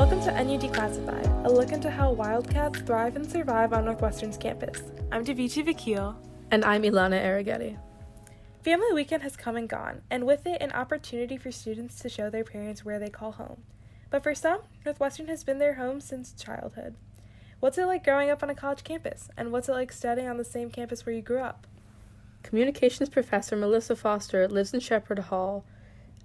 Welcome to NU Declassified, a look into how wildcats thrive and survive on Northwestern's campus. I'm Davichi Vakil. And I'm Ilana Araghetti. Family Weekend has come and gone, and with it, an opportunity for students to show their parents where they call home. But for some, Northwestern has been their home since childhood. What's it like growing up on a college campus, and what's it like studying on the same campus where you grew up? Communications professor Melissa Foster lives in Shepherd Hall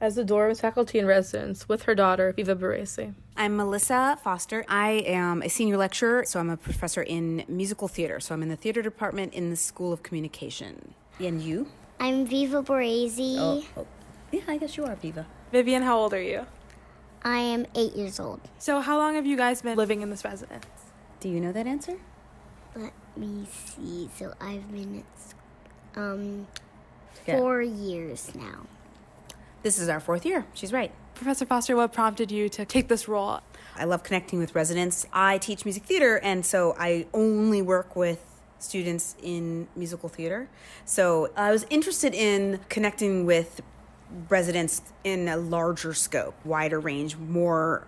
as the dorm's faculty in residence with her daughter, Viva Baresi. I'm Melissa Foster. I am a senior lecturer, so I'm a professor in musical theater. So I'm in the theater department in the School of Communication. And you? I'm Viva Boresi. Oh, oh. yeah, I guess you are Viva. Vivian, how old are you? I am eight years old. So, how long have you guys been living in this residence? Do you know that answer? Let me see. So I've been at um four yeah. years now. This is our fourth year. She's right. Professor Foster, what prompted you to take this role? I love connecting with residents. I teach music theater, and so I only work with students in musical theater. So I was interested in connecting with residents in a larger scope, wider range, more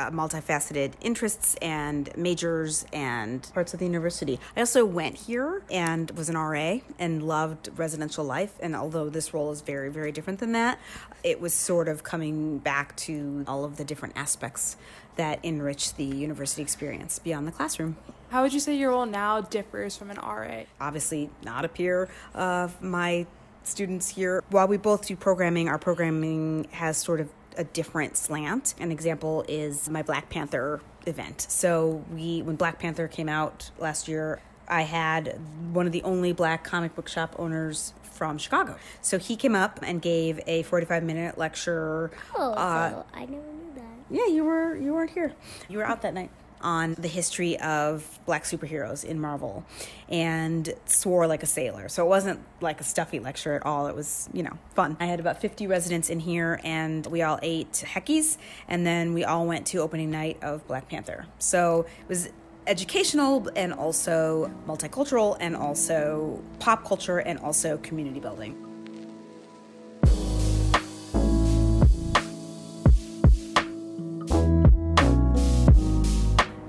uh, multifaceted interests and majors and parts of the university. I also went here and was an RA and loved residential life. And although this role is very, very different than that, it was sort of coming back to all of the different aspects that enrich the university experience beyond the classroom. How would you say your role now differs from an RA? Obviously, not a peer of my students here. While we both do programming, our programming has sort of a different slant. An example is my Black Panther event. So we when Black Panther came out last year, I had one of the only black comic book shop owners from Chicago. So he came up and gave a 45 minute lecture. Oh, uh, so I never knew that. Yeah, you were you weren't here. You were out that night on the history of black superheroes in Marvel and swore like a sailor. So it wasn't like a stuffy lecture at all. It was, you know, fun. I had about 50 residents in here and we all ate Hecky's and then we all went to opening night of Black Panther. So it was educational and also multicultural and also pop culture and also community building.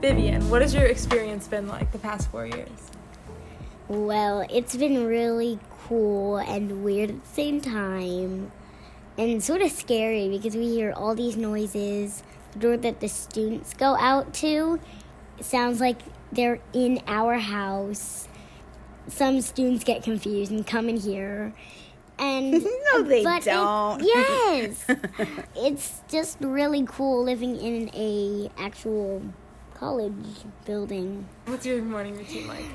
Vivian, what has your experience been like the past four years? Well, it's been really cool and weird at the same time, and sort of scary because we hear all these noises. The door that the students go out to sounds like they're in our house. Some students get confused and come in here. And no, they don't. It, yes, it's just really cool living in a actual college building. What's your morning routine like?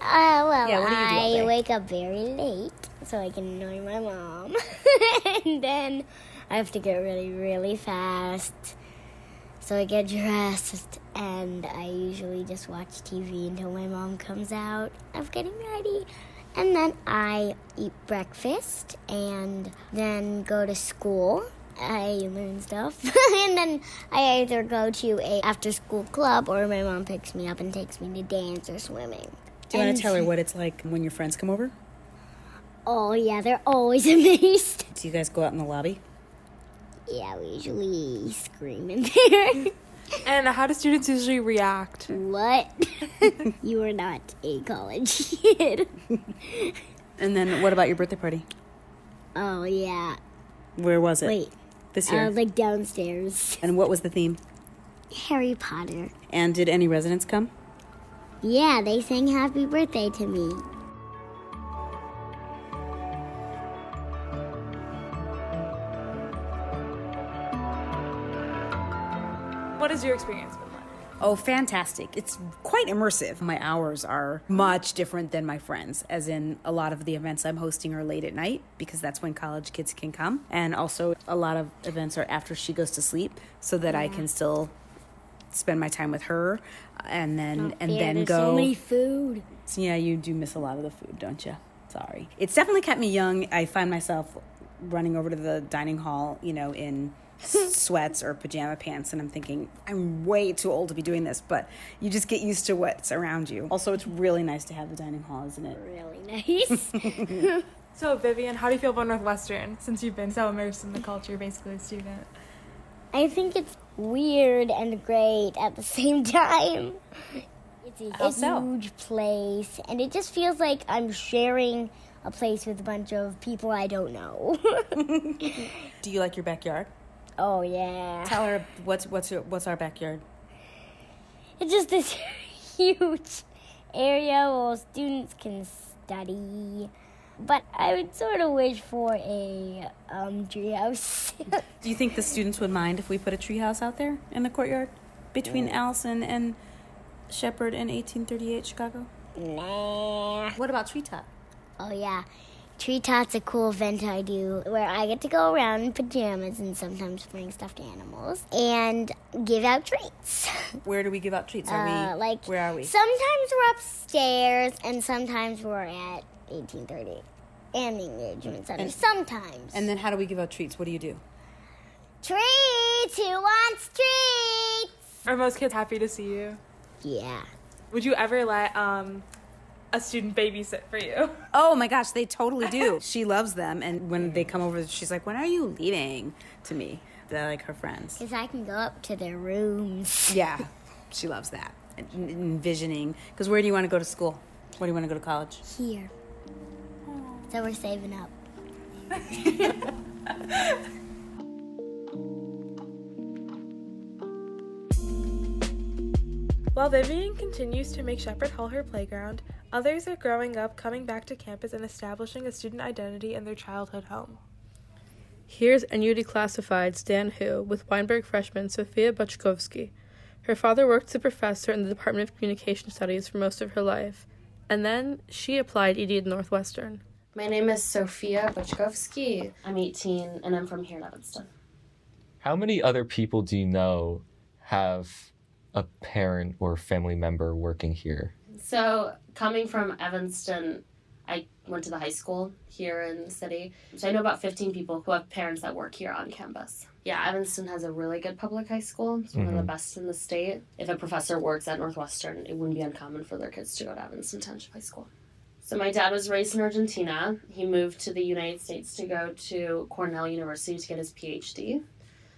Uh, well, yeah, I wake up very late so I can annoy my mom. and then I have to get ready really fast. So I get dressed and I usually just watch TV until my mom comes out of getting ready. And then I eat breakfast and then go to school I learn stuff. and then I either go to a after school club or my mom picks me up and takes me to dance or swimming. Do you want to tell her what it's like when your friends come over? Oh, yeah, they're always amazed. Do you guys go out in the lobby? Yeah, we usually scream in there. and how do students usually react? What? you are not a college kid. and then what about your birthday party? Oh, yeah. Where was it? Wait this year? Uh, like downstairs. And what was the theme? Harry Potter. And did any residents come? Yeah, they sang happy birthday to me. What is your experience been? Oh, fantastic. It's quite immersive. My hours are much different than my friends, as in a lot of the events I'm hosting are late at night because that's when college kids can come. And also, a lot of events are after she goes to sleep so that yeah. I can still spend my time with her and then oh, and then go so many food yeah you do miss a lot of the food don't you sorry it's definitely kept me young i find myself running over to the dining hall you know in sweats or pajama pants and I'm thinking I'm way too old to be doing this, but you just get used to what's around you. Also, it's really nice to have the dining hall, isn't it? Really nice. so, Vivian, how do you feel about Northwestern since you've been so immersed in the culture, basically a student? I think it's weird and great at the same time. It's a How huge place, and it just feels like I'm sharing a place with a bunch of people I don't know. Do you like your backyard? Oh yeah, Tell her what's what's your, what's our backyard. it's just this huge area where students can study. But I would sort of wish for a um, treehouse. Do you think the students would mind if we put a treehouse out there in the courtyard between Allison and Shepherd in 1838 Chicago? nah. What about treetop? Oh yeah, Tree Tot's a cool event I do where I get to go around in pajamas and sometimes bring stuffed animals and give out treats. Where do we give out treats? Are Uh, we like where are we? Sometimes we're upstairs and sometimes we're at 1830 and the engagement center. And- sometimes. and then how do we give out treats? What do you do? treats. Who wants treats? Are most kids happy to see you? Yeah. Would you ever let um, a student babysit for you? Oh my gosh, they totally do. she loves them, and when they come over, she's like, "When are you leaving?" To me, they're like her friends. Because I can go up to their rooms. Yeah, she loves that. En- Envisioning, because where do you want to go to school? Where do you want to go to college? Here. So we're saving up. While Vivian continues to make Shepherd Hall her playground, others are growing up, coming back to campus, and establishing a student identity in their childhood home. Here's NU Declassified Stan Hu with Weinberg freshman Sofia Buchkovsky. Her father worked as a professor in the Department of Communication Studies for most of her life, and then she applied ED at Northwestern. My name is Sofia Buchkovsky. I'm 18 and I'm from here in Evanston. How many other people do you know have a parent or family member working here? So, coming from Evanston, I went to the high school here in the city. So, I know about 15 people who have parents that work here on campus. Yeah, Evanston has a really good public high school. It's one of the mm-hmm. best in the state. If a professor works at Northwestern, it wouldn't be uncommon for their kids to go to Evanston Township High School. So, my dad was raised in Argentina. He moved to the United States to go to Cornell University to get his PhD.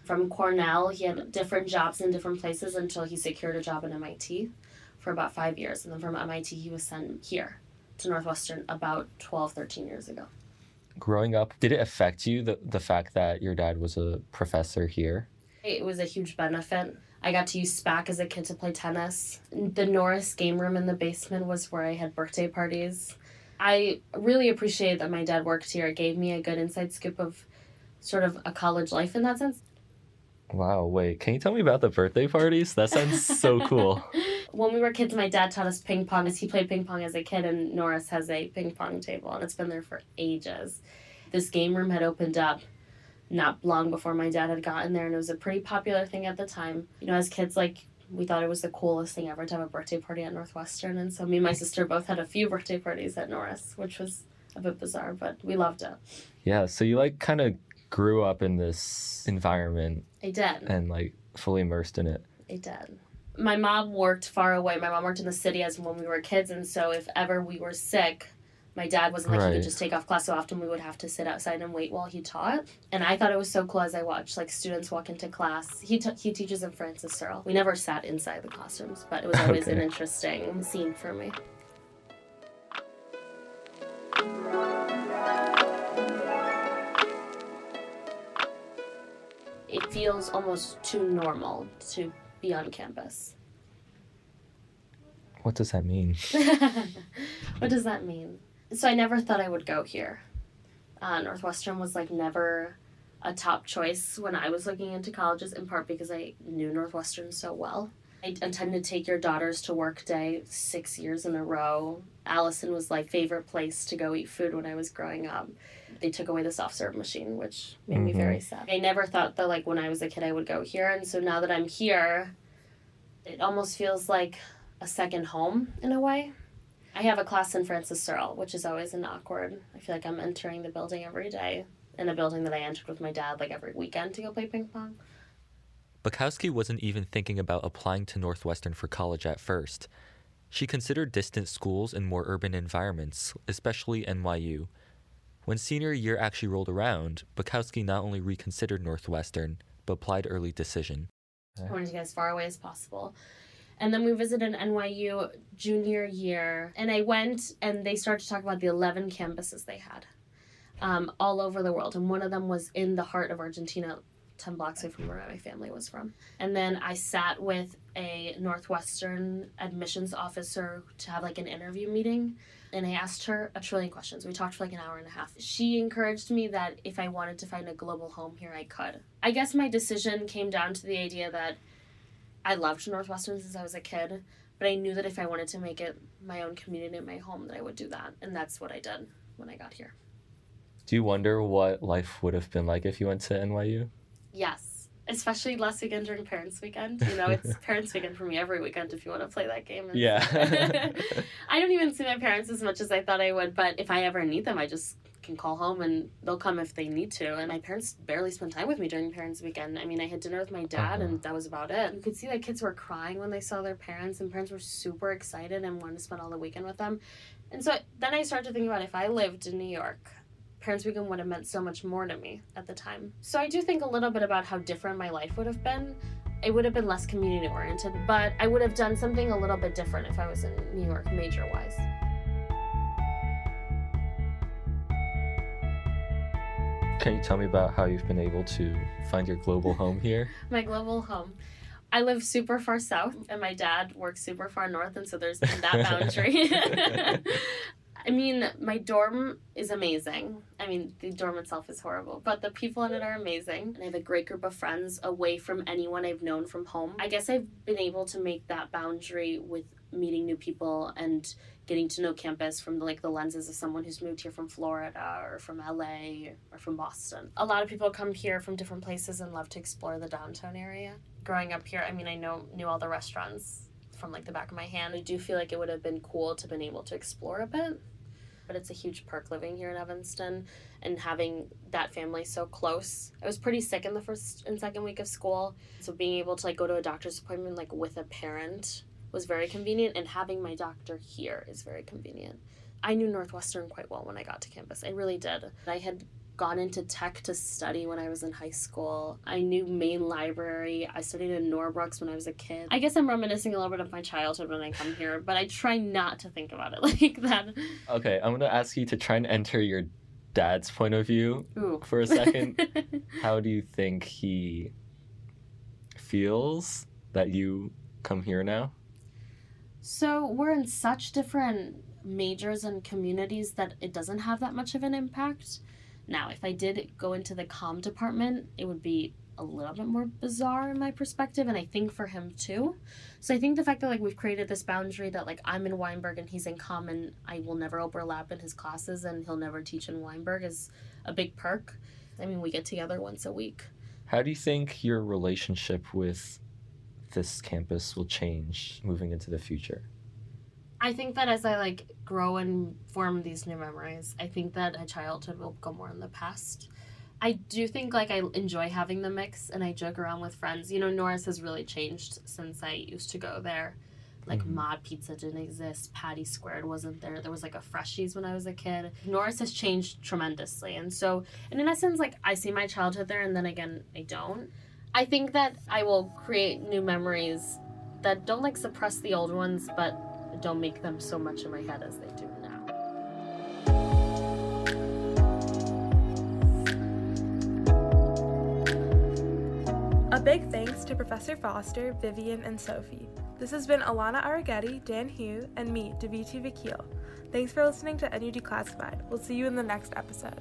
From Cornell, he had different jobs in different places until he secured a job at MIT for about five years. And then from MIT, he was sent here to Northwestern about 12, 13 years ago. Growing up, did it affect you the, the fact that your dad was a professor here? It was a huge benefit. I got to use SPAC as a kid to play tennis. The Norris game room in the basement was where I had birthday parties. I really appreciate that my dad worked here. It gave me a good inside scoop of sort of a college life in that sense. Wow, wait, can you tell me about the birthday parties? That sounds so cool. when we were kids, my dad taught us ping pong as he played ping pong as a kid, and Norris has a ping pong table, and it's been there for ages. This game room had opened up not long before my dad had gotten there, and it was a pretty popular thing at the time. You know, as kids, like, we thought it was the coolest thing ever to have a birthday party at Northwestern, and so me and my sister both had a few birthday parties at Norris, which was a bit bizarre, but we loved it. Yeah, so you like kind of grew up in this environment I did. and like fully immersed in it. I did. My mom worked far away. My mom worked in the city as when we were kids, and so if ever we were sick, my dad wasn't like he could just take off class. So often we would have to sit outside and wait while he taught. And I thought it was so cool as I watched like students walk into class. He t- he teaches in Frances Searle. We never sat inside the classrooms, but it was always an interesting scene for me. Feels almost too normal to be on campus. What does that mean? what does that mean? So I never thought I would go here. Uh, Northwestern was like never a top choice when I was looking into colleges, in part because I knew Northwestern so well. I intended to take your daughters to work day six years in a row. Allison was like favorite place to go eat food when I was growing up. They took away the soft serve machine, which made me very mm-hmm. sad. I never thought that like when I was a kid I would go here, and so now that I'm here, it almost feels like a second home in a way. I have a class in Frances Searle, which is always an awkward. I feel like I'm entering the building every day in a building that I entered with my dad like every weekend to go play ping pong. Bukowski wasn't even thinking about applying to Northwestern for college at first. She considered distant schools in more urban environments, especially NYU. When senior year actually rolled around, Bukowski not only reconsidered Northwestern, but applied early decision. I wanted to get as far away as possible. And then we visited NYU junior year, and I went and they started to talk about the 11 campuses they had um, all over the world. And one of them was in the heart of Argentina, 10 blocks away from where my family was from. And then I sat with a Northwestern admissions officer to have like an interview meeting. And I asked her a trillion questions. We talked for like an hour and a half. She encouraged me that if I wanted to find a global home here, I could. I guess my decision came down to the idea that I loved Northwestern since I was a kid, but I knew that if I wanted to make it my own community and my home, that I would do that. And that's what I did when I got here. Do you wonder what life would have been like if you went to NYU? Yes, especially last weekend during Parents Weekend. You know, it's Parents Weekend for me every weekend if you want to play that game. yeah. I don't even see my parents as much as I thought I would, but if I ever need them, I just can call home and they'll come if they need to. And my parents barely spent time with me during Parents Weekend. I mean, I had dinner with my dad uh-huh. and that was about it. You could see that kids were crying when they saw their parents, and parents were super excited and wanted to spend all the weekend with them. And so then I started to think about if I lived in New York, Parents Weekend would have meant so much more to me at the time. So I do think a little bit about how different my life would have been. It would have been less community oriented, but I would have done something a little bit different if I was in New York major wise. Can you tell me about how you've been able to find your global home here? my global home. I live super far south, and my dad works super far north, and so there's that boundary. I mean, my dorm is amazing. I mean, the dorm itself is horrible, but the people in it are amazing. And I have a great group of friends away from anyone I've known from home. I guess I've been able to make that boundary with meeting new people and getting to know campus from like the lenses of someone who's moved here from Florida or from LA or from Boston. A lot of people come here from different places and love to explore the downtown area. Growing up here, I mean, I know knew all the restaurants from like the back of my hand. I do feel like it would have been cool to been able to explore a bit but it's a huge perk living here in Evanston and having that family so close. I was pretty sick in the first and second week of school, so being able to like go to a doctor's appointment like with a parent was very convenient and having my doctor here is very convenient. I knew Northwestern quite well when I got to campus. I really did. I had gone into tech to study when I was in high school. I knew Main Library. I studied in Norbrooks when I was a kid. I guess I'm reminiscing a little bit of my childhood when I come here, but I try not to think about it like that. Okay, I'm gonna ask you to try and enter your dad's point of view Ooh. for a second. How do you think he feels that you come here now? So we're in such different majors and communities that it doesn't have that much of an impact. Now, if I did go into the com department, it would be a little bit more bizarre in my perspective, and I think for him too. So I think the fact that like we've created this boundary that like I'm in Weinberg and he's in com, and I will never overlap in his classes, and he'll never teach in Weinberg is a big perk. I mean, we get together once a week. How do you think your relationship with this campus will change moving into the future? I think that as I like grow and form these new memories, I think that a childhood will go more in the past. I do think like I enjoy having the mix and I joke around with friends. You know, Norris has really changed since I used to go there. Like mm-hmm. Mod Pizza didn't exist, Patty Squared wasn't there. There was like a Freshies when I was a kid. Norris has changed tremendously. And so, and in essence, like I see my childhood there and then again, I don't. I think that I will create new memories that don't like suppress the old ones, but don't make them so much in my head as they do now. A big thanks to Professor Foster, Vivian, and Sophie. This has been Alana Arrighetti, Dan Hugh, and me, Daviti Vakil. Thanks for listening to NU Declassified. We'll see you in the next episode.